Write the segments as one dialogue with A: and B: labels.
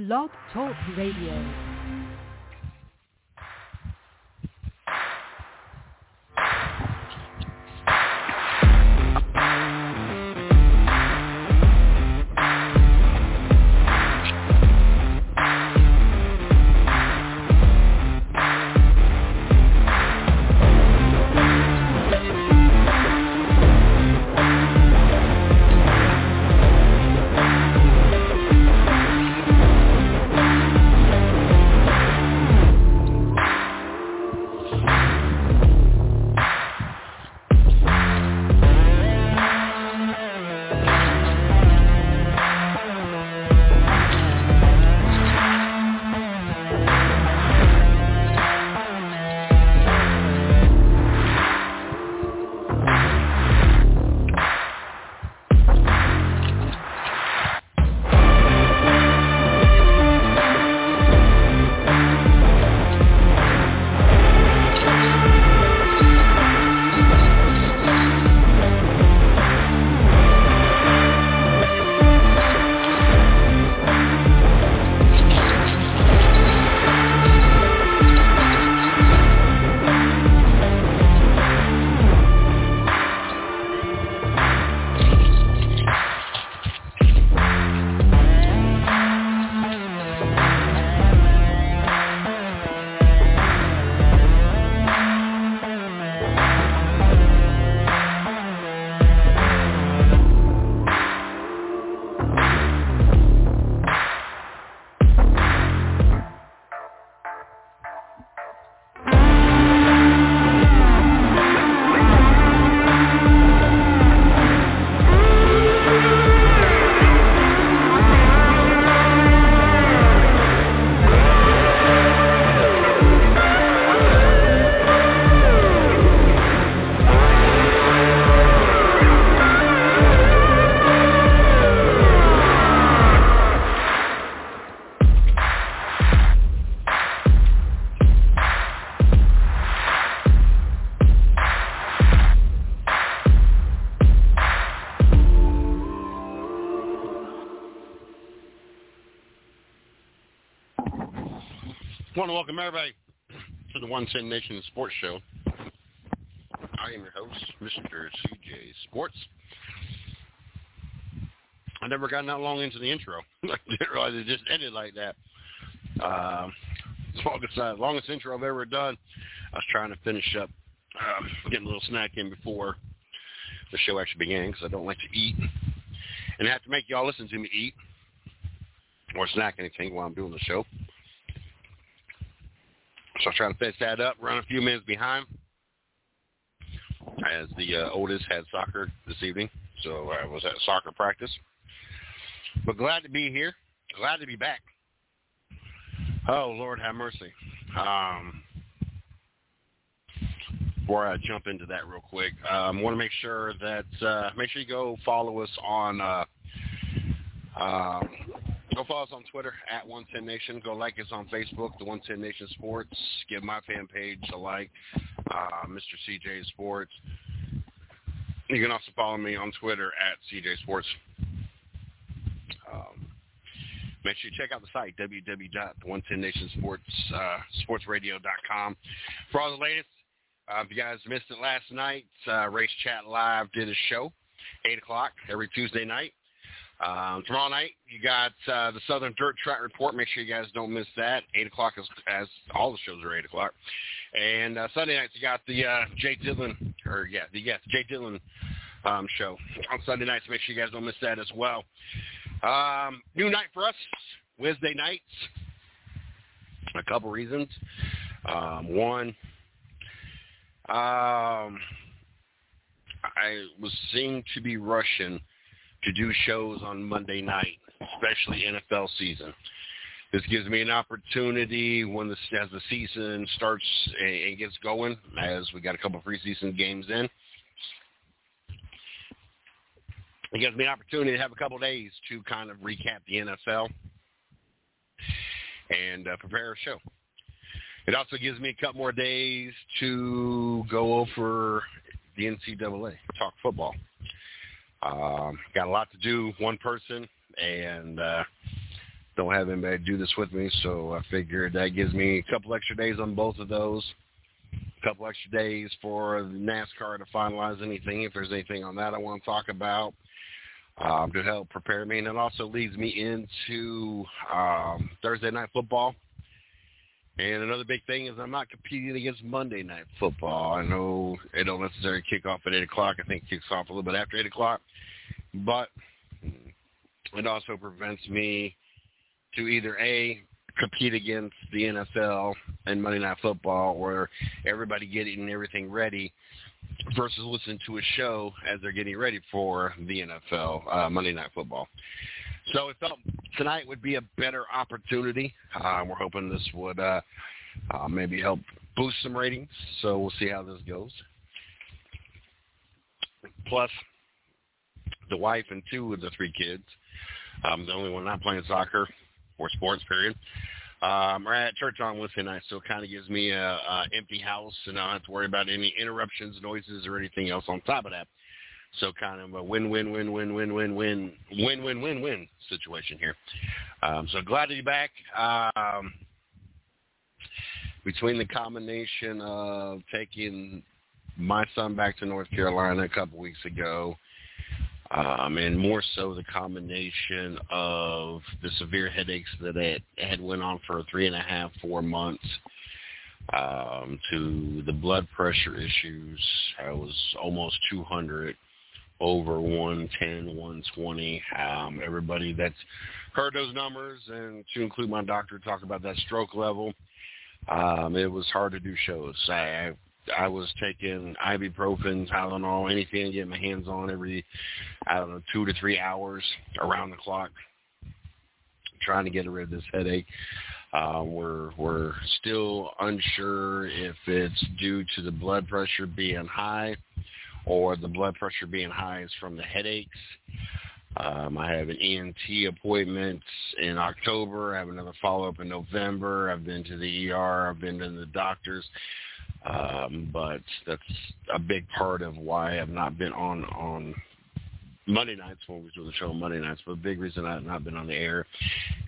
A: Blog Talk Radio.
B: Welcome everybody to the 110 Nation Sports Show. I am your host, Mr. CJ Sports. I never got that long into the intro. I didn't realize it just ended like that. Uh, longest, uh, longest intro I've ever done. I was trying to finish up, um, getting a little snack in before the show actually began because I don't like to eat. And I have to make y'all listen to me eat or snack anything while I'm doing the show. So I'm trying to finish that up, run a few minutes behind as the uh, oldest had soccer this evening. So I was at soccer practice. But glad to be here. Glad to be back. Oh, Lord have mercy. Um, before I jump into that real quick, I um, want to make sure that, uh, make sure you go follow us on uh, um, Go follow us on Twitter at 110 Nation. Go like us on Facebook, the 110 Nation Sports. Give my fan page a like, uh, Mr. CJ Sports. You can also follow me on Twitter at CJ Sports. Um, make sure you check out the site, www.110nationsports, uh, for all the latest. Uh, if you guys missed it last night, uh, Race Chat Live did a show, 8 o'clock every Tuesday night. Um, tomorrow night, you got uh, the Southern Dirt Track Report. Make sure you guys don't miss that. 8 o'clock, is, as all the shows are 8 o'clock. And uh, Sunday nights, you got the uh, Jay Dillon, or yeah, the, yes, Jay Dillon um, show on Sunday nights. Make sure you guys don't miss that as well. Um, new night for us, Wednesday nights. A couple reasons. Um, one, um, I was seen to be rushing – to do shows on Monday night, especially NFL season. This gives me an opportunity when the as the season starts and gets going, as we got a couple preseason games in. It gives me an opportunity to have a couple days to kind of recap the NFL and uh, prepare a show. It also gives me a couple more days to go over the NCAA, talk football. Um, got a lot to do, one person, and uh, don't have anybody do this with me, so I figured that gives me a couple extra days on both of those. A couple extra days for NASCAR to finalize anything, if there's anything on that I want to talk about, um, to help prepare me. And it also leads me into um, Thursday night football. And another big thing is I'm not competing against Monday night football. I know it don't necessarily kick off at 8 o'clock. I think it kicks off a little bit after 8 o'clock. But it also prevents me to either A, compete against the NFL and Monday Night Football where everybody getting everything ready versus listening to a show as they're getting ready for the NFL uh, Monday Night Football. So we felt tonight would be a better opportunity. Uh, we're hoping this would uh, uh, maybe help boost some ratings. So we'll see how this goes. Plus, the wife and two of the three kids. I'm the only one not playing soccer or sports, period. Um, we're at church on Wednesday night, so it kind of gives me a, a empty house, and I don't have to worry about any interruptions, noises, or anything else on top of that. So kind of a win, win, win, win, win, win, win, win, win, win, win situation here. Um, so glad to be back. Um, between the combination of taking my son back to North Carolina a couple weeks ago, um, and more so the combination of the severe headaches that it had went on for three and a half, four months, um, to the blood pressure issues. I was almost 200 over 110, 120. Um, everybody that's heard those numbers, and to include my doctor, talk about that stroke level. Um, it was hard to do shows. I I was taking ibuprofen, Tylenol, anything to get my hands on every, I don't know, two to three hours around the clock, trying to get rid of this headache. Uh, we're we're still unsure if it's due to the blood pressure being high or the blood pressure being high is from the headaches. Um, I have an ENT appointment in October. I have another follow-up in November. I've been to the ER. I've been to the doctors. Um, but that's a big part of why I've not been on on Monday nights when we do the show on Monday nights. But a big reason I've not been on the air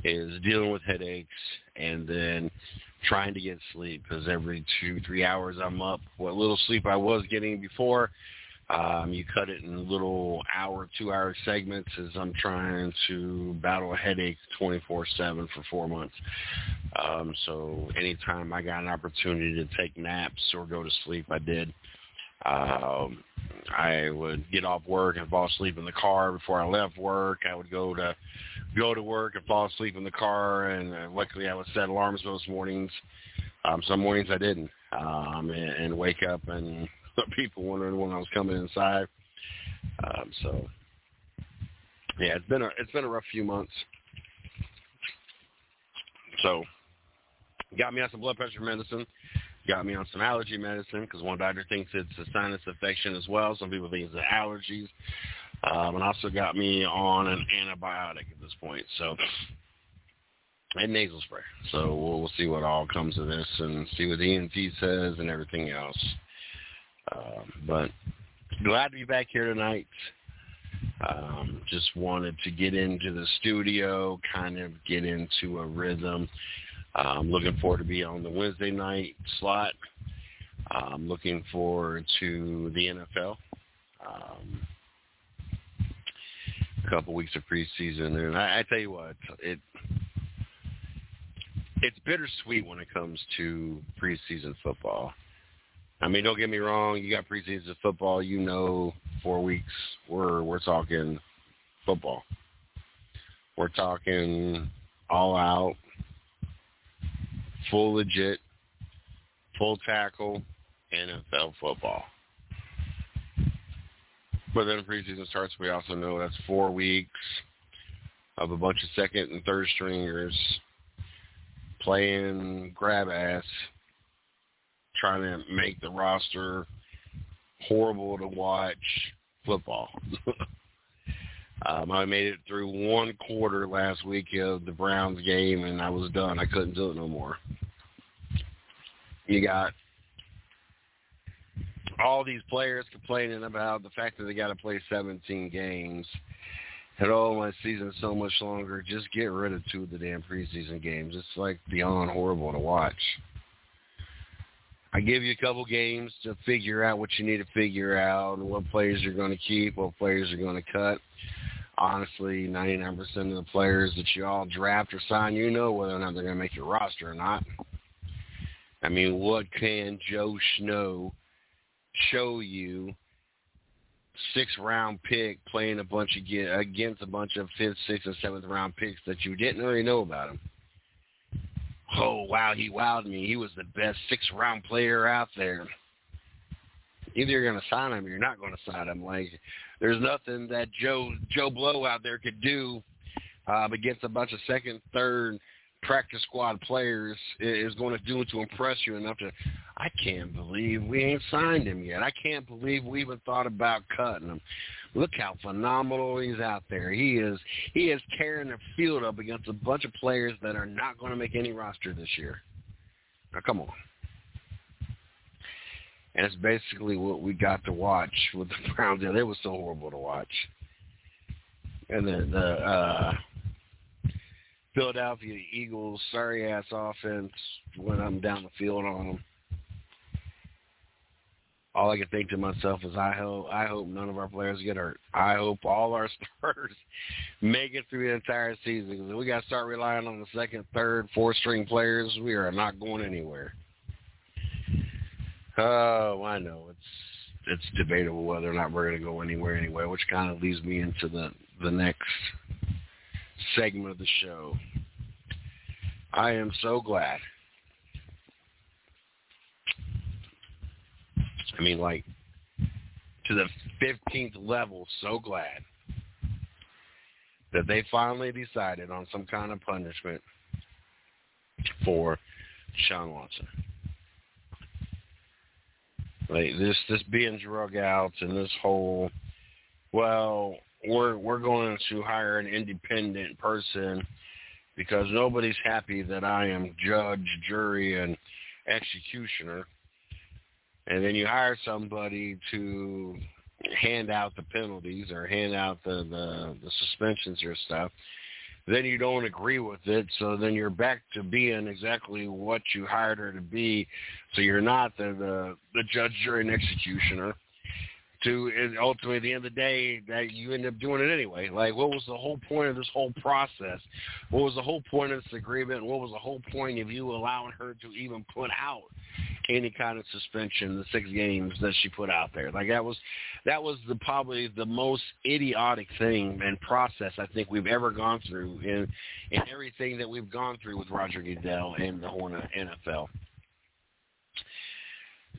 B: is dealing with headaches and then trying to get sleep because every two three hours I'm up. What little sleep I was getting before um, you cut it in little hour, two-hour segments as I'm trying to battle a headache 24/7 for four months. Um, so anytime I got an opportunity to take naps or go to sleep, I did. Um, I would get off work and fall asleep in the car before I left work. I would go to go to work and fall asleep in the car, and uh, luckily I would set alarms most mornings. Um, some mornings I didn't, um, and, and wake up and people wondering when I was coming inside. Um, so yeah, it's been a it's been a rough few months. So got me on some blood pressure medicine, got me on some allergy medicine because one doctor thinks it's a sinus infection as well. Some people think it's allergies, um, and also got me on an antibiotic at this point. So and nasal spray. So we'll, we'll see what all comes of this and see what the ENT says and everything else. Um, but glad to be back here tonight. Um, just wanted to get into the studio, kind of get into a rhythm. I'm looking forward to be on the Wednesday night slot. I'm looking forward to the NFL. Um, a couple weeks of preseason, and I, I tell you what, it it's bittersweet when it comes to preseason football. I mean, don't get me wrong. You got preseason football. You know, four weeks. We're we're talking football. We're talking all out, full legit, full tackle, NFL football. But then preseason starts. We also know that's four weeks of a bunch of second and third stringers playing grab ass trying to make the roster horrible to watch football. um, I made it through one quarter last week of the Browns game, and I was done. I couldn't do it no more. You got all these players complaining about the fact that they got to play 17 games. And oh, my season's so much longer. Just get rid of two of the damn preseason games. It's like beyond horrible to watch. I give you a couple games to figure out what you need to figure out, what players you're going to keep, what players you're going to cut. Honestly, 99% of the players that you all draft or sign, you know whether or not they're going to make your roster or not. I mean, what can Joe Snow show you six round pick playing a bunch of against a bunch of fifth, sixth, and seventh round picks that you didn't really know about him. Oh wow, he wowed me. He was the best six round player out there. Either you're going to sign him or you're not going to sign him. Like there's nothing that Joe Joe Blow out there could do uh, against a bunch of second, third, practice squad players is going to do to impress you enough to I can't believe we ain't signed him yet. I can't believe we even thought about cutting him. Look how phenomenal he's out there. He is he is tearing the field up against a bunch of players that are not going to make any roster this year. Now come on. And it's basically what we got to watch with the Browns. It was so horrible to watch. And the the uh Philadelphia Eagles sorry ass offense when I'm down the field on them. All I can think to myself is I hope I hope none of our players get hurt. I hope all our starters make it through the entire season. Because we got to start relying on the second, third, fourth string players, we are not going anywhere. Oh, I know it's it's debatable whether or not we're going to go anywhere anyway, which kind of leads me into the the next segment of the show. I am so glad. I mean, like, to the 15th level, so glad that they finally decided on some kind of punishment for Sean Watson. Like this, this being drug out and this whole, well, we're we're going to hire an independent person because nobody's happy that I am judge, jury, and executioner. And then you hire somebody to hand out the penalties or hand out the, the, the suspensions or stuff. Then you don't agree with it, so then you're back to being exactly what you hired her to be. So you're not the the, the judge, jury, and executioner to and ultimately at the end of the day that you end up doing it anyway. Like what was the whole point of this whole process? What was the whole point of this agreement? What was the whole point of you allowing her to even put out any kind of suspension, the six games that she put out there? Like that was that was the probably the most idiotic thing and process I think we've ever gone through in in everything that we've gone through with Roger Goodell and the whole NFL.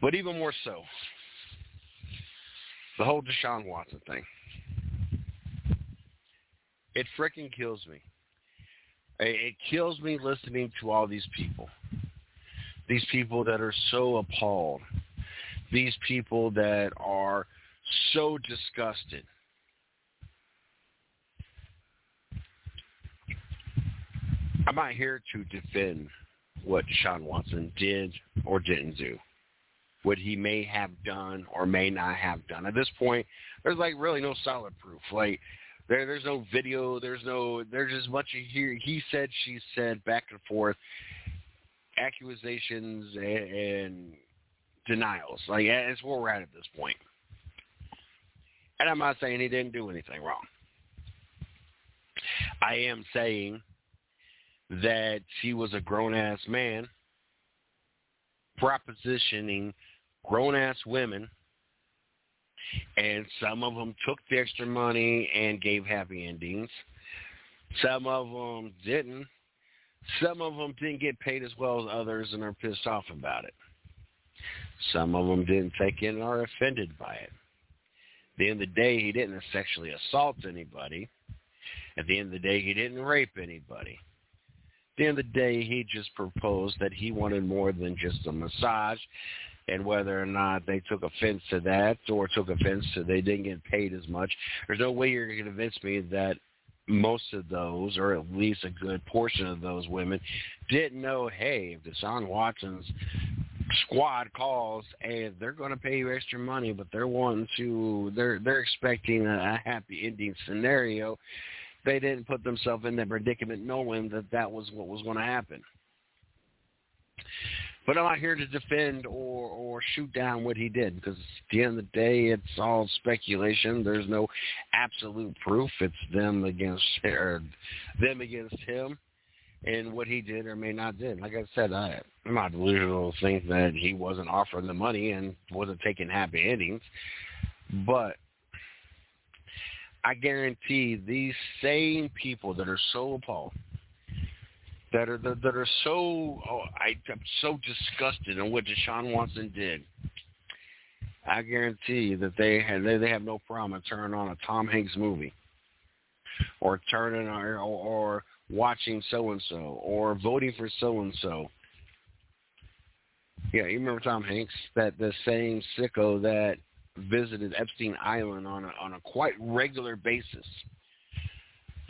B: But even more so, the whole Deshaun Watson thing. It freaking kills me. It kills me listening to all these people. These people that are so appalled. These people that are so disgusted. I'm not here to defend what Deshaun Watson did or didn't do what he may have done or may not have done. At this point, there's like really no solid proof. Like there, there's no video. There's no. There's just much here. He said, she said, back and forth, accusations and, and denials. Like that's where we're at at this point. And I'm not saying he didn't do anything wrong. I am saying that he was a grown ass man propositioning grown ass women, and some of them took the extra money and gave happy endings. Some of them didn't. Some of them didn't get paid as well as others and are pissed off about it. Some of them didn't take it and are offended by it. At the end of the day, he didn't sexually assault anybody. At the end of the day, he didn't rape anybody. At the end of the day, he just proposed that he wanted more than just a massage and whether or not they took offense to that or took offense to they didn't get paid as much. There's no way you're going to convince me that most of those, or at least a good portion of those women, didn't know, hey, if Deshaun Watson's squad calls and they're going to pay you extra money, but they're wanting to they're they're expecting a happy ending scenario. They didn't put themselves in that predicament knowing that that was what was going to happen. But I'm not here to defend or or shoot down what he did because at the end of the day, it's all speculation. There's no absolute proof. It's them against or them against him and what he did or may not did. Like I said, I, I'm not delusional to think that he wasn't offering the money and wasn't taking happy endings, but I guarantee these same people that are so appalled, that are that, are so oh, I, I'm so disgusted in what Deshaun Watson did. I guarantee you that they have they, they have no problem turning on a Tom Hanks movie, or turning or, or watching so and so or voting for so and so. Yeah, you remember Tom Hanks, that the same sicko that visited Epstein Island on a on a quite regular basis.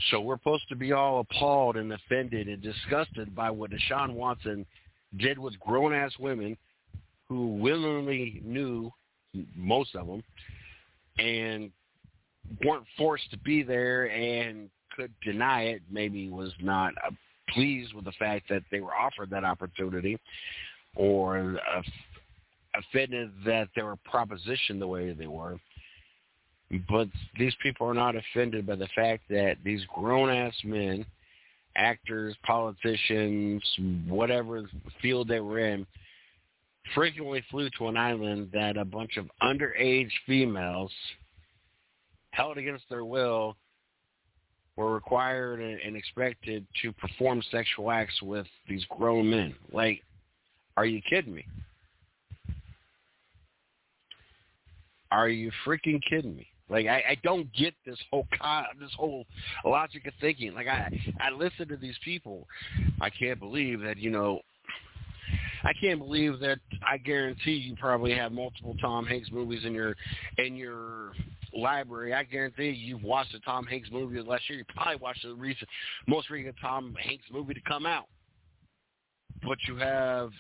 B: So we're supposed to be all appalled and offended and disgusted by what Deshaun Watson did with grown ass women who willingly knew most of them and weren't forced to be there and could deny it, maybe was not uh, pleased with the fact that they were offered that opportunity or uh, offended that they were propositioned the way they were. But these people are not offended by the fact that these grown-ass men, actors, politicians, whatever field they were in, frequently flew to an island that a bunch of underage females held against their will were required and expected to perform sexual acts with these grown men. Like, are you kidding me? Are you freaking kidding me? Like I, I don't get this whole con- this whole logic of thinking. Like I I listen to these people. I can't believe that you know. I can't believe that. I guarantee you probably have multiple Tom Hanks movies in your in your library, I guarantee you, you've watched a Tom Hanks movie last year. You probably watched the recent, most recent Tom Hanks movie to come out. But you have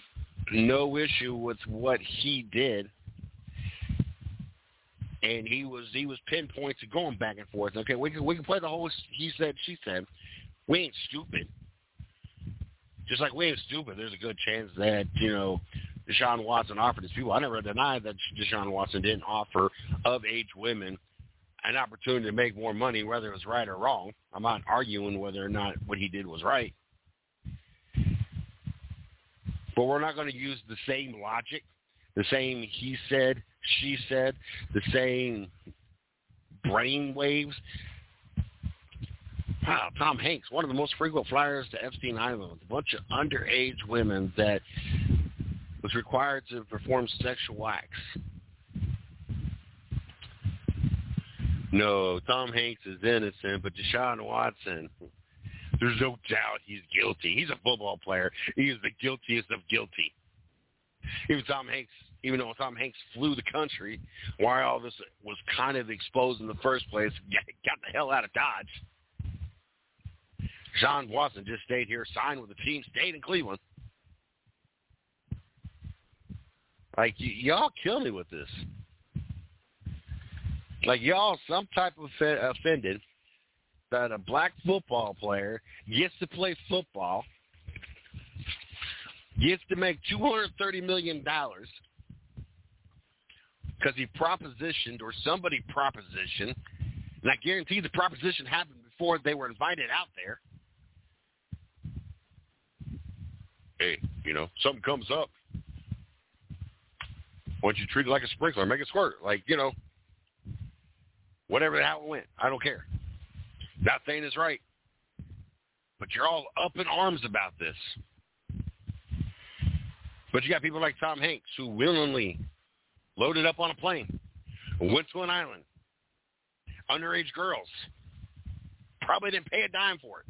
B: no issue with what he did, and he was he was pinpointed going back and forth. Okay, we can we can play the whole he said she said. We ain't stupid. Just like we ain't stupid, there's a good chance that you know Deshaun Watson offered his people. I never denied that Deshaun Watson didn't offer of age women an opportunity to make more money, whether it was right or wrong. I'm not arguing whether or not what he did was right. But we're not going to use the same logic, the same he said, she said, the same brain waves. Wow, Tom Hanks, one of the most frequent flyers to Epstein Island, with a bunch of underage women that was required to perform sexual acts. No, Tom Hanks is innocent, but Deshaun Watson, there's no doubt he's guilty. He's a football player. He is the guiltiest of guilty. Even Tom Hanks, even though Tom Hanks flew the country, why all this was kind of exposed in the first place, got the hell out of Dodge. Sean Watson just stayed here, signed with the team, stayed in Cleveland. Like y- y'all kill me with this. Like y'all, some type of offended that a black football player gets to play football, gets to make two hundred thirty million dollars because he propositioned or somebody propositioned, and I guarantee the proposition happened before they were invited out there. Hey, you know, something comes up, why don't you treat it like a sprinkler, make it squirt? Like, you know, whatever how it went. I don't care. Not saying it's right. But you're all up in arms about this. But you got people like Tom Hanks who willingly loaded up on a plane, went to an island, underage girls, probably didn't pay a dime for it.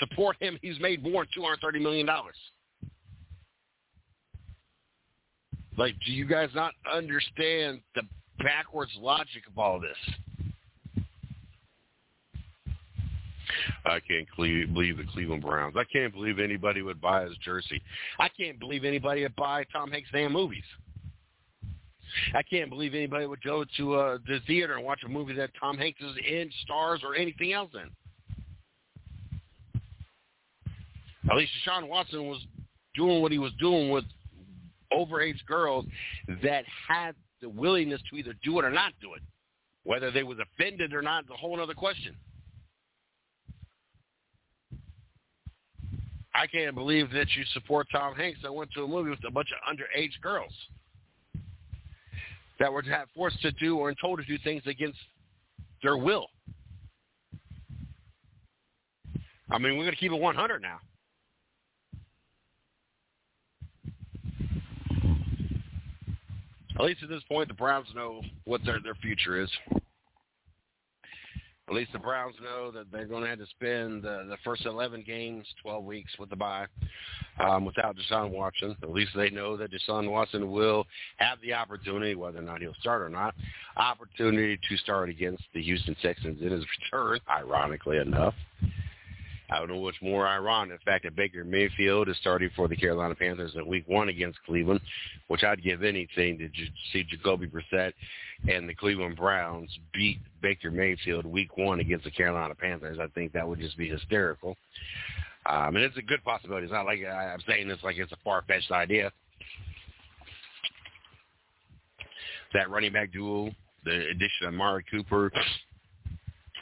B: Support him. He's made more than $230 million. Like, do you guys not understand the backwards logic of all this? I can't believe the Cleveland Browns. I can't believe anybody would buy his jersey. I can't believe anybody would buy Tom Hanks' damn movies. I can't believe anybody would go to uh, the theater and watch a movie that Tom Hanks is in, stars, or anything else in. At least Deshaun Watson was doing what he was doing with overage girls that had the willingness to either do it or not do it. Whether they was offended or not is a whole other question. I can't believe that you support Tom Hanks that went to a movie with a bunch of underage girls that were forced to do or told to do things against their will. I mean, we're going to keep it 100 now. At least at this point, the Browns know what their their future is. At least the Browns know that they're going to have to spend the, the first 11 games, 12 weeks with the bye, um, without Deshaun Watson. At least they know that Deshaun Watson will have the opportunity, whether or not he'll start or not, opportunity to start against the Houston Texans in his return, ironically enough. I don't know what's more ironic, the fact that Baker Mayfield is starting for the Carolina Panthers in Week One against Cleveland, which I'd give anything to see Jacoby Brissett and the Cleveland Browns beat Baker Mayfield Week One against the Carolina Panthers. I think that would just be hysterical. Um, and it's a good possibility. It's not like I'm saying this like it's a far-fetched idea. That running back duel, the addition of Amari Cooper,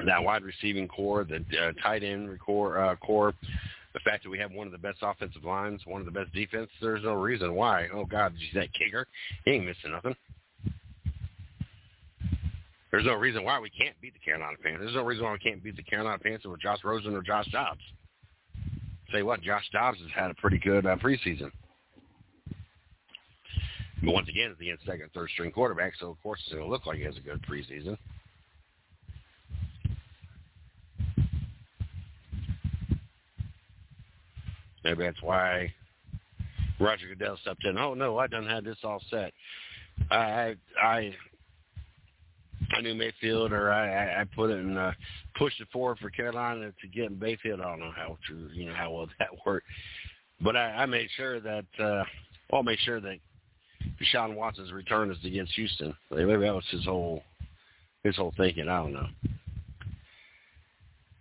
B: that wide receiving core, the uh, tight end core, uh, core, the fact that we have one of the best offensive lines, one of the best defense, there's no reason why. Oh God, did you see that kicker? He ain't missing nothing. There's no reason why we can't beat the Carolina Panthers. There's no reason why we can't beat the Carolina Panthers with Josh Rosen or Josh Dobbs. Say what, Josh Dobbs has had a pretty good uh, preseason. But once again, it's against second, third string quarterback, so of course it's going to look like he has a good preseason. Maybe that's why Roger Goodell stepped in. Oh no, I done had this all set. I I I knew Mayfield, or I I put it and uh, pushed it forward for Carolina to get Mayfield. I don't know how true, you know, how well that worked, but I, I made sure that uh, I'll make sure that Deshaun Watson's return is against Houston. Maybe that was his whole his whole thinking. I don't know.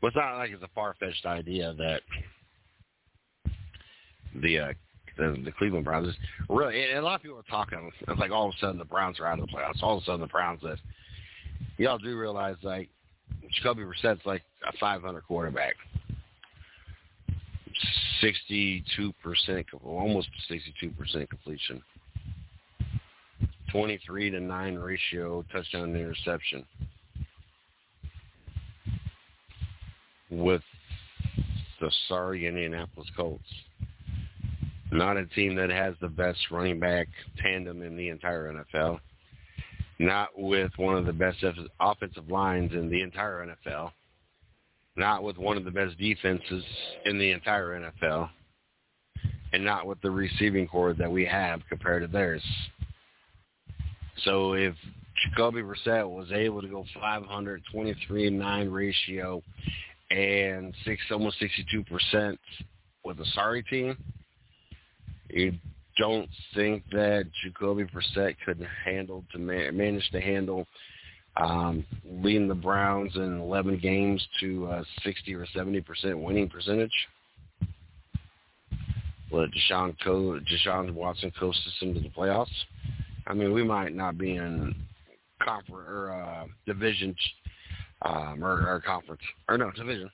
B: But it's not like it's a far fetched idea that the uh, the, the Cleveland Browns. Really, and a lot of people are talking. It's like all of a sudden the Browns are out of the playoffs. All of a sudden the Browns that y'all do realize like Jacoby Brissett's like a 500 quarterback. 62%, almost 62% completion. 23 to 9 ratio touchdown to interception. With the sorry Indianapolis Colts. Not a team that has the best running back tandem in the entire NFL. Not with one of the best offensive lines in the entire NFL. Not with one of the best defenses in the entire NFL. And not with the receiving core that we have compared to theirs. So if Jacoby Brissett was able to go 523 9 ratio and six almost 62% with a sorry team, you don't think that Jacoby Brissett could handle to manage to handle um, leading the Browns in 11 games to uh, 60 or 70 percent winning percentage? Will Deshaun, Co- Deshaun Watson coast us into the playoffs? I mean, we might not be in conference or uh, division um, or, or conference or no division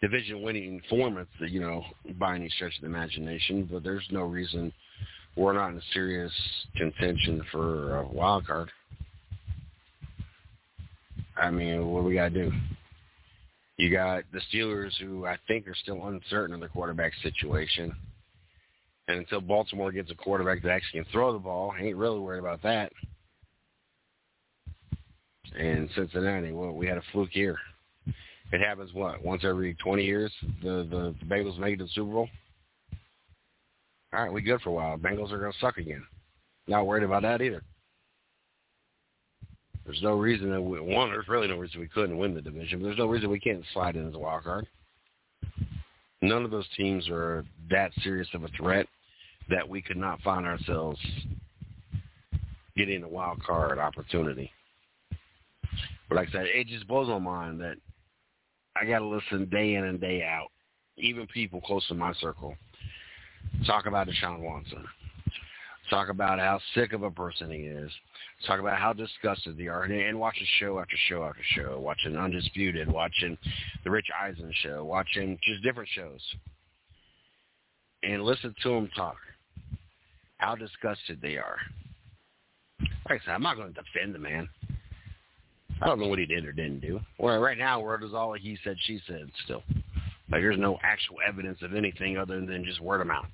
B: division winning performance, you know, by any stretch of the imagination. But there's no reason we're not in serious contention for a wild card. I mean, what we got to do? You got the Steelers, who I think are still uncertain of their quarterback situation. And until Baltimore gets a quarterback that actually can throw the ball, ain't really worried about that. And Cincinnati, well, we had a fluke year. It happens what once every 20 years. The the, the Bengals make it to the Super Bowl. All right, we good for a while. Bengals are going to suck again. Not worried about that either. There's no reason that we one. There's really no reason we couldn't win the division. But there's no reason we can't slide in as a wild card. None of those teams are that serious of a threat that we could not find ourselves getting a wild card opportunity. But like I said, it just blows my mind that I got to listen day in and day out, even people close to my circle, talk about Deshaun Watson, talk about how sick of a person he is, talk about how disgusted they are, and, and watching show after show after show, watching Undisputed, watching the Rich Eisen show, watching just different shows, and listen to them talk, how disgusted they are. Like I said, I'm not going to defend the man. I don't know what he did or didn't do. Well, right now, word is all he said, she said still. Like, there's no actual evidence of anything other than just word of mouth.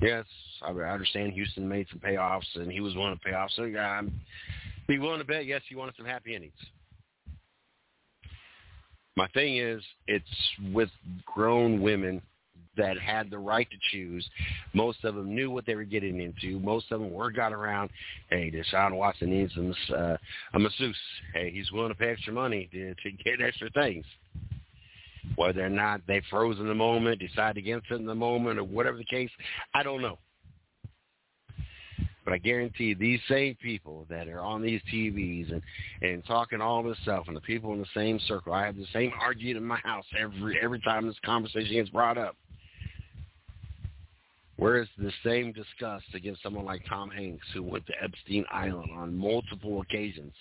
B: Yes, I understand Houston made some payoffs, and he was willing to pay off. So, yeah, I'm be willing to bet, yes, he wanted some happy endings. My thing is, it's with grown women that had the right to choose. Most of them knew what they were getting into. Most of them were got around, hey, Deshaun Watson needs some, uh, a masseuse. Hey, he's willing to pay extra money to, to get extra things. Whether or not they froze in the moment, decide against it in the moment, or whatever the case, I don't know. But I guarantee these same people that are on these TVs and and talking all this stuff, and the people in the same circle, I have the same argument in my house every every time this conversation gets brought up. Whereas the same disgust against someone like Tom Hanks, who went to Epstein Island on multiple occasions.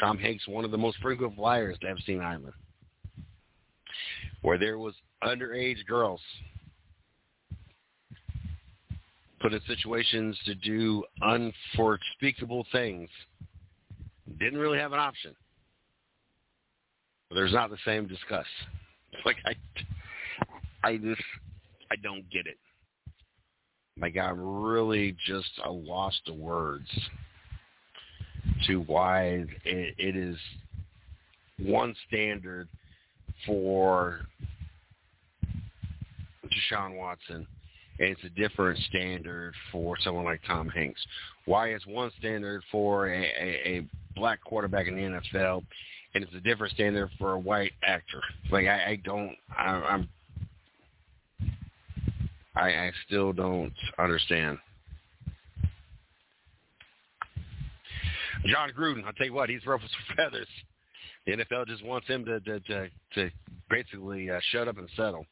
B: Tom Hanks, one of the most frequent flyers to Epstein Island, where there was underage girls put in situations to do unspeakable things. Didn't really have an option. But there's not the same disgust. Like I, I just, I don't get it. Like I'm really just a lost of words to why it, it is one standard for Deshaun Watson and it's a different standard for someone like Tom Hanks. Why is one standard for a, a, a black quarterback in the NFL and it's a different standard for a white actor? Like I, I don't, I, I'm I, I still don't understand. Jon Gruden, I'll tell you what, he's ruffled some feathers. The NFL just wants him to to to, to basically uh, shut up and settle.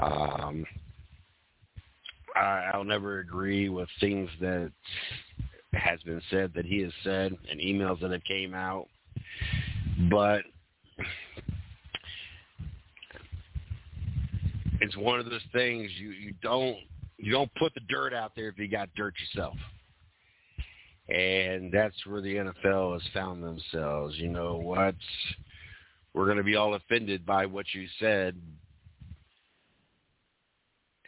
B: Um, I, I'll never agree with things that has been said that he has said and emails that have came out, but it's one of those things you you don't you don't put the dirt out there if you got dirt yourself. And that's where the NFL has found themselves. You know what? We're going to be all offended by what you said.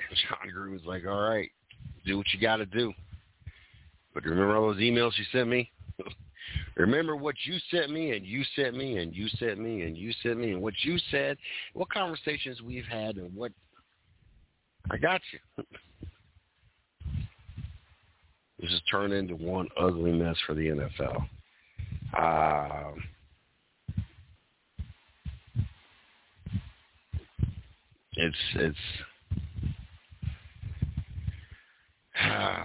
B: And Jon Gruden was like, all right, do what you got to do. But remember all those emails you sent me? Remember what you sent me and you sent me and you sent me and you sent me and what you said, what conversations we've had and what I got you. this has turned into one ugly mess for the NFL. Uh, it's it's uh,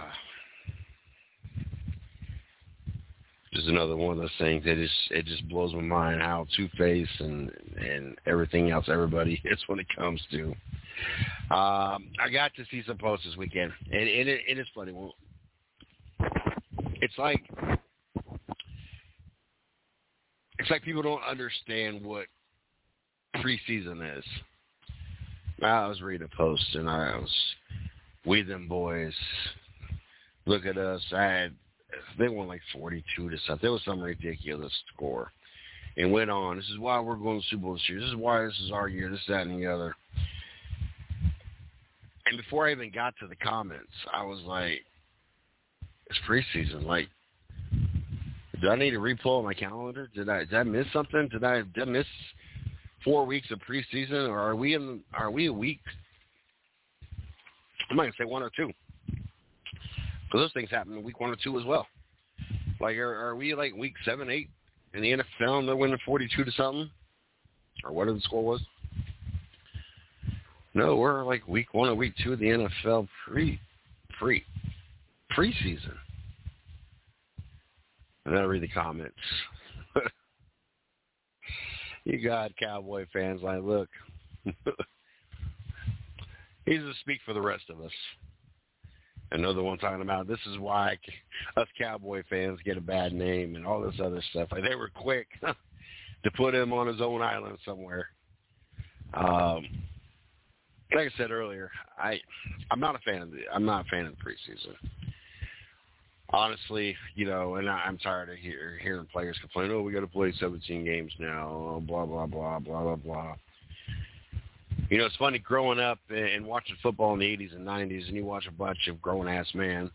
B: just another one of those things that just it just blows my mind how Two Face and and everything else everybody is when it comes to um, I got to see some posts this weekend, and, and it, it is funny. It's like it's like people don't understand what preseason is. I was reading a post, and I was, we them boys, look at us. I had, they won like 42 to something. There was some ridiculous score. And went on. This is why we're going to Super Bowl this year. This is why this is our year. This, that, and the other. And before I even got to the comments, I was like, it's preseason. Like, do I need to repull my calendar? Did I did I miss something? Did I did I miss four weeks of preseason, or are we in? Are we a week? Not gonna say one or two, because those things happen in week one or two as well. Like, are, are we like week seven, eight in the NFL and they're winning 42 to something? Or whatever the score was? No, we're like week one or week two of the NFL pre, pre, preseason. And I read the comments. you got Cowboy fans like, look, he's to speak for the rest of us. Another one talking about this is why us Cowboy fans get a bad name and all this other stuff. Like they were quick to put him on his own island somewhere. Um, like I said earlier, I I'm not a fan of the I'm not a fan of the preseason. Honestly, you know, and I, I'm tired of hear, hearing players complain. Oh, we got to play 17 games now. Oh, blah blah blah blah blah blah. You know, it's funny growing up and watching football in the 80s and 90s, and you watch a bunch of grown-ass men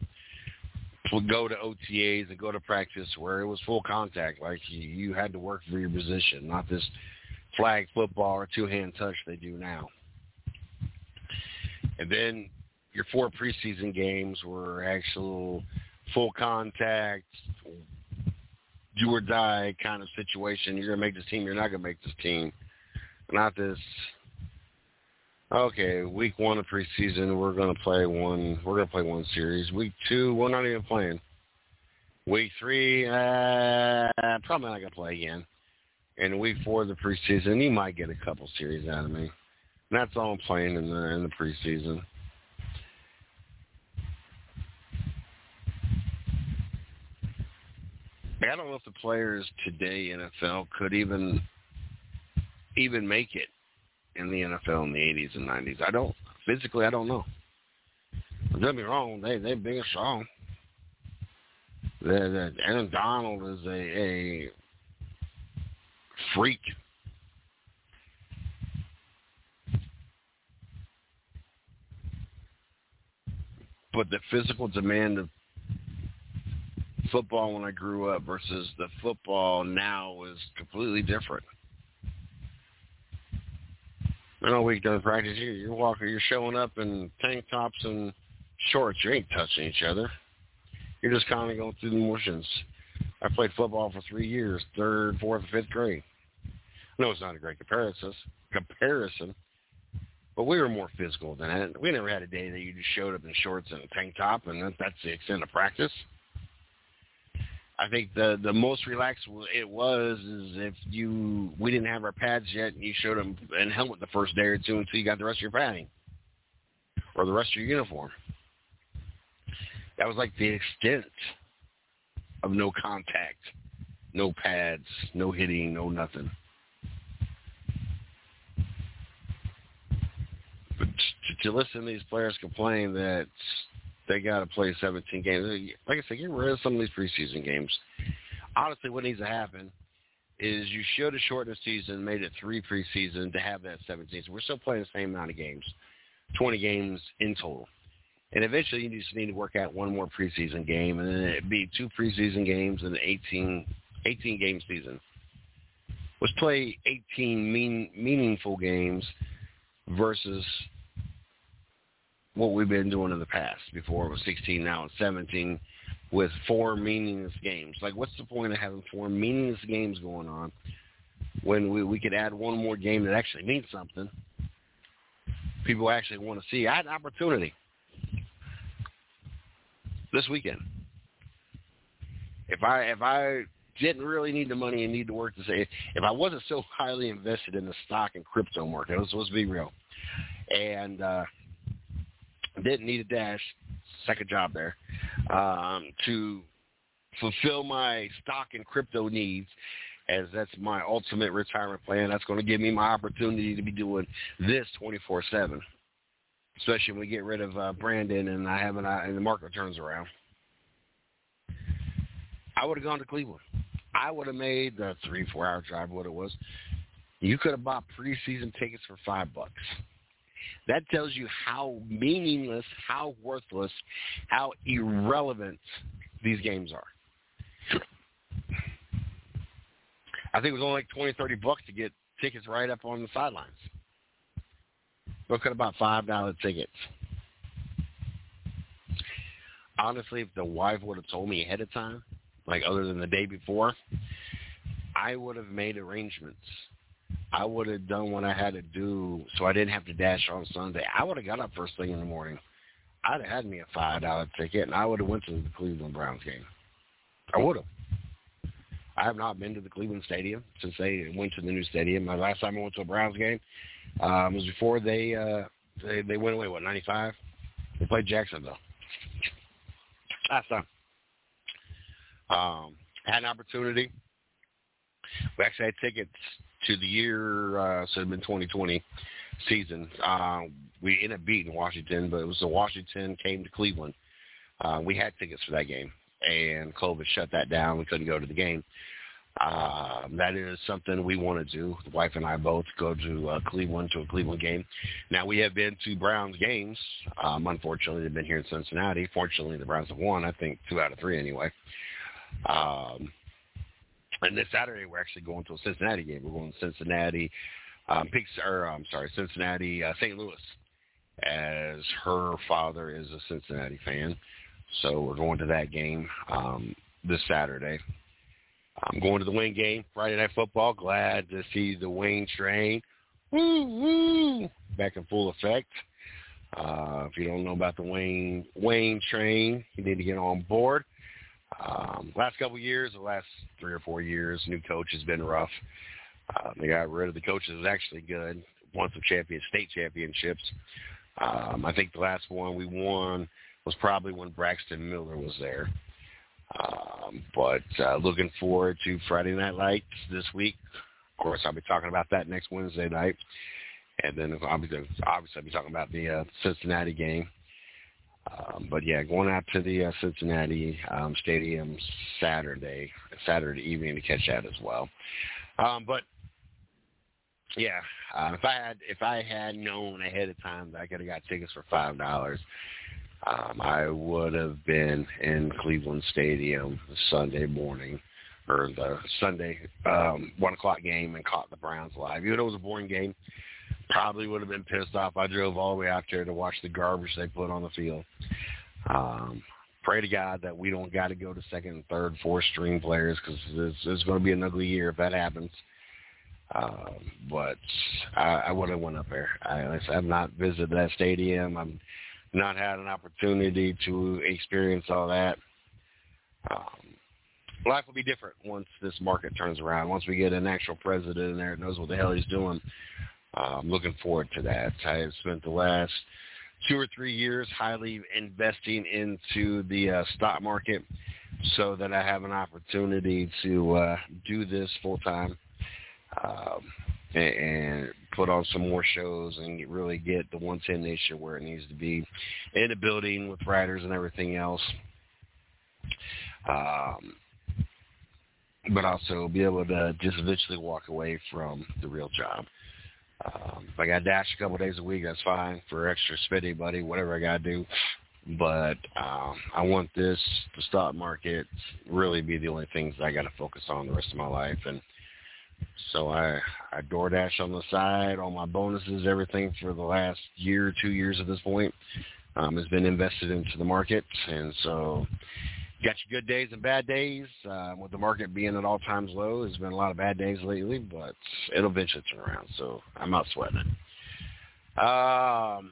B: go to OTAs and go to practice where it was full contact, like you, had to work for your position, not this flag football or two-hand touch they do now. And then your four preseason games were actual full contact, do or die kind of situation. You're gonna make this team. You're not gonna make this team. Not this Okay, week one of preseason, we're gonna play one. We're gonna play one series. Week two, we're not even playing. Week three, uh, probably not gonna play again. And week four of the preseason, you might get a couple series out of me. And that's all playing in the in the preseason. I don't know if the players today NFL could even even make it in the NFL in the 80s and 90s. I don't physically. I don't know. Don't get me wrong. They they big and strong. The, Aaron Donald is a, a freak. But the physical demand of football when I grew up versus the football now is completely different. I know week done practice. You, you're walking, you're showing up in tank tops and shorts. You ain't touching each other. You're just kind of going through the motions. I played football for three years, third, fourth, fifth grade. Know it's not a great comparison, comparison, but we were more physical than that. We never had a day that you just showed up in shorts and a tank top, and that, that's the extent of practice. I think the the most relaxed it was is if you we didn't have our pads yet and you showed them in helmet the first day or two until you got the rest of your padding or the rest of your uniform. That was like the extent of no contact, no pads, no hitting, no nothing. But to, to listen to these players complain that they got to play 17 games. Like I said, get rid of some of these preseason games. Honestly, what needs to happen is you should have shortened the season, made it three preseason to have that 17. So we're still playing the same amount of games, 20 games in total. And eventually you just need to work out one more preseason game, and then it'd be two preseason games and an 18, 18 game season. Let's play 18 mean, meaningful games versus what we've been doing in the past. Before it was 16, now it's 17 with four meaningless games. Like, what's the point of having four meaningless games going on when we, we could add one more game that actually means something? People actually want to see. I had an opportunity this weekend. If I if I didn't really need the money and need to work to say if I wasn't so highly invested in the stock and crypto market, let's, let's be real. And uh didn't need a dash, second job there, um, to fulfill my stock and crypto needs as that's my ultimate retirement plan. That's going to give me my opportunity to be doing this 24-7, especially when we get rid of uh, Brandon and I have an, uh, and the market turns around. I would have gone to Cleveland. I would have made the three, four hour drive, what it was. You could have bought preseason tickets for five bucks. That tells you how meaningless, how worthless, how irrelevant these games are. I think it was only like twenty, thirty bucks to get tickets right up on the sidelines. Look at about five dollar tickets. Honestly, if the wife would have told me ahead of time, like other than the day before, I would have made arrangements. I would have done what I had to do so I didn't have to dash on Sunday. I would have got up first thing in the morning. I'd have had me a five dollar ticket and I would have went to the Cleveland Browns game. I would have. I have not been to the Cleveland Stadium since they went to the new stadium. My last time I went to a Browns game um, was before they uh, they they went away. What ninety five? They played Jacksonville. Last time. Um, had an opportunity. We actually had tickets to the year, uh, so it had been 2020 season. Uh, we ended up beating Washington, but it was the Washington came to Cleveland. Uh, we had tickets for that game, and COVID shut that down. We couldn't go to the game. Uh, that is something we want to do. The wife and I both go to uh, Cleveland to a Cleveland game. Now we have been to Browns games. Um, unfortunately, they've been here in Cincinnati. Fortunately, the Browns have won. I think two out of three anyway. Um, and this Saturday we're actually going to a Cincinnati game. We're going to Cincinnati, um, or I'm sorry, Cincinnati, uh, St. Louis, as her father is a Cincinnati fan. So we're going to that game um, this Saturday. I'm going to the Wayne game, Friday Night Football. Glad to see the Wayne train. Woo, woo, back in full effect. Uh, if you don't know about the Wayne Wayne train, you need to get on board. Um, last couple years, the last three or four years, new coach has been rough. Uh, they got rid of the coaches was actually good. Won some champion state championships. Um, I think the last one we won was probably when Braxton Miller was there. Um, but uh, looking forward to Friday Night Lights this week. Of course, I'll be talking about that next Wednesday night, and then obviously, obviously I'll be talking about the uh, Cincinnati game. Um, but yeah, going out to the uh, Cincinnati um, Stadium Saturday, Saturday evening to catch that as well. Um, but yeah, uh, if I had if I had known ahead of time that I could have got tickets for five dollars, um, I would have been in Cleveland Stadium Sunday morning or the Sunday um, one o'clock game and caught the Browns live. Even though it was a boring game, probably would have been pissed off. I drove all the way out there to watch the garbage they put on the field. Um, pray to God that we don't got to go to second, third, fourth string players because it's, it's going to be an ugly year if that happens. Um, but I, I would have went up there. I, I've not visited that stadium. I've not had an opportunity to experience all that. Um, life will be different once this market turns around. Once we get an actual president in there that knows what the hell he's doing, uh, I'm looking forward to that. I have spent the last two or three years highly investing into the uh, stock market so that I have an opportunity to uh, do this full time. Um, and put on some more shows and really get the 110 Nation where it needs to be in the building with writers and everything else. Um, but also be able to just eventually walk away from the real job. Um, if I got dash a couple days a week, that's fine for extra spending money, whatever I got to do. But um, I want this, the stock market, really be the only things I got to focus on the rest of my life. And so I I DoorDash on the side, all my bonuses, everything for the last year, two years at this point, um, has been invested into the market, and so got your good days and bad days. Uh, with the market being at all times low, there's been a lot of bad days lately, but it'll eventually turn around. So I'm not sweating it. Um,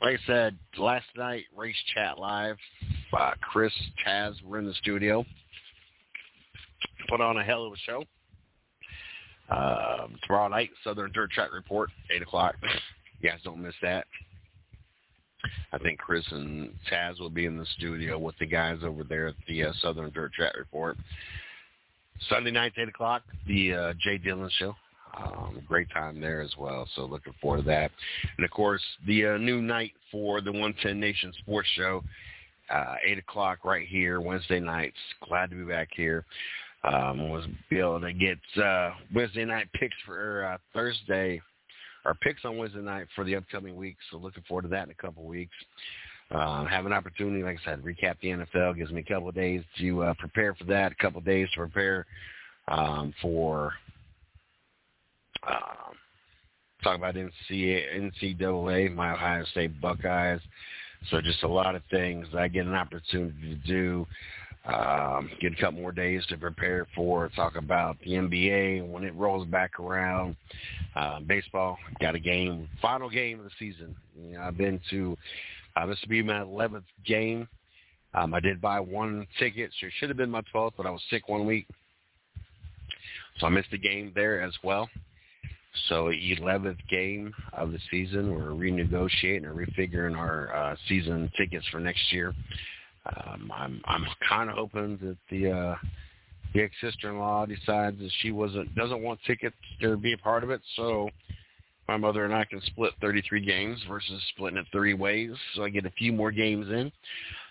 B: like I said, last night race chat live. Uh, Chris Taz were in the studio. Put on a hell of a show. Um, tomorrow night, Southern Dirt Track Report, 8 o'clock. You guys don't miss that. I think Chris and Taz will be in the studio with the guys over there at the uh, Southern Dirt Track Report. Sunday night, 8 o'clock, the uh, Jay Dillon Show. Um, great time there as well, so looking forward to that. And, of course, the uh, new night for the 110 Nation Sports Show, uh, 8 o'clock right here, Wednesday nights. Glad to be back here um, was able to get uh, Wednesday night picks for uh, Thursday, or picks on Wednesday night for the upcoming week. So looking forward to that in a couple weeks. Uh, have an opportunity, like I said, recap the NFL. Gives me a couple of days to uh, prepare for that. A couple of days to prepare um, for uh, talk about NCAA, NCAA, my Ohio State Buckeyes. So just a lot of things I get an opportunity to do Um, get a couple more days to prepare for, talk about the NBA when it rolls back around. Uh, baseball, got a game, final game of the season. You know, I've been to, uh, this will be my 11th game. Um, I did buy one ticket, so it should have been my 12th, but I was sick one week. So I missed a game there as well. So 11th game of the season, we're renegotiating or refiguring our uh, season tickets for next year. Um, I'm I'm kind of hoping that the uh, the ex sister-in-law decides that she wasn't doesn't want tickets to be a part of it, so my mother and I can split 33 games versus splitting it 30 ways, so I get a few more games in.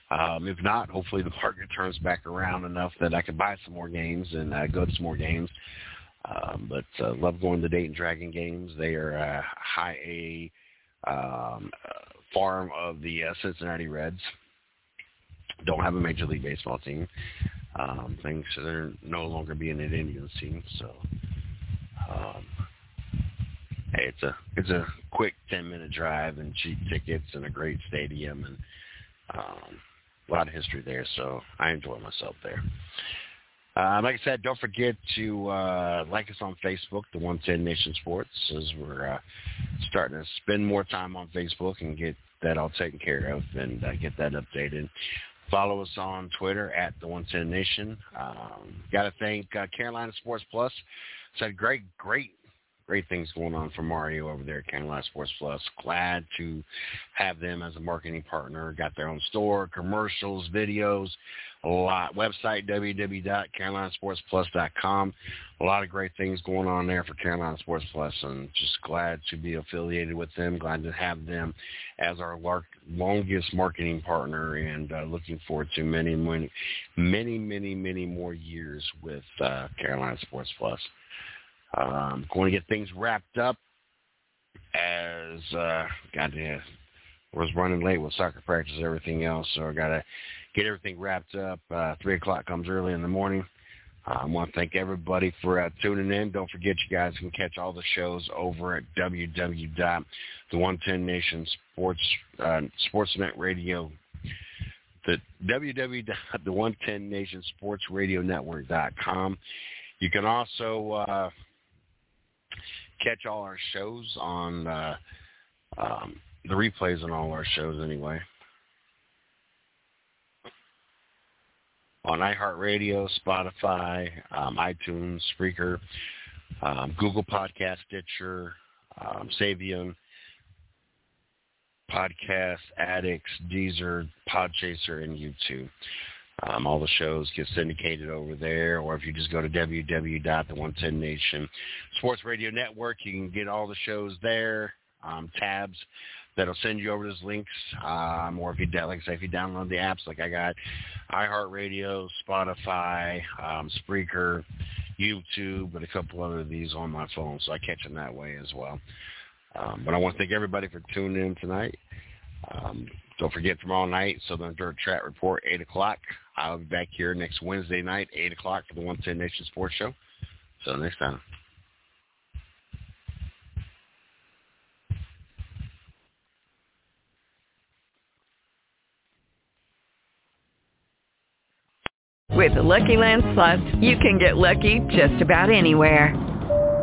B: Um, if not, hopefully the market turns back around enough that I can buy some more games and uh, go to some more games. Um, but uh, love going to Dayton Dragon games. They are a high A um, uh, farm of the uh, Cincinnati Reds. Don't have a Major League Baseball team. Um, things they're no longer being an Indians team. So um, hey, it's a it's a quick ten minute drive and cheap tickets and a great stadium and um, a lot of history there. So I enjoy myself there. Uh, like I said, don't forget to uh, like us on Facebook, the 110 Nation Sports, as we're uh, starting to spend more time on Facebook and get that all taken care of and uh, get that updated. Follow us on Twitter at the 110 Nation. Um, Got to thank uh, Carolina Sports Plus. It's Said great, great great things going on for Mario over there at Carolina Sports Plus. Glad to have them as a marketing partner. Got their own store, commercials, videos, a lot. Website www.carolinasportsplus.com. A lot of great things going on there for Carolina Sports Plus, and just glad to be affiliated with them. Glad to have them as our longest marketing partner, and uh, looking forward to many, many, many, many, many more years with uh, Carolina Sports Plus. Um, going to get things wrapped up as uh, to was running late with soccer practice and everything else, so I got to get everything wrapped up. Uh, Three o'clock comes early in the morning. Uh, I want to thank everybody for uh, tuning in. Don't forget, you guys can catch all the shows over at www.the110nation sports uh, sportsnet radio. The www.the110nationsportsradionetwork.com. You can also uh, catch all our shows on uh, um, the replays on all our shows anyway. On iHeartRadio, Spotify, um, iTunes, Spreaker, um, Google Podcast, Stitcher, um, Saavn, Podcast Addicts, Deezer, Podchaser, and YouTube. Um, all the shows get syndicated over there, or if you just go to www.the110 Nation Sports Radio Network, you can get all the shows there, um, tabs that'll send you over those links. Um, or if you, like say, if you download the apps, like I got iHeartRadio, Spotify, um, Spreaker, YouTube, and a couple other of these on my phone, so I catch them that way as well. Um, but I want to thank everybody for tuning in tonight. Um, don't forget tomorrow night, Southern Dirt Track Report, 8 o'clock. I'll be back here next Wednesday night, 8 o'clock for the 110 Nation Sports Show. So next time.
C: With the Lucky Land Slots, you can get lucky just about anywhere.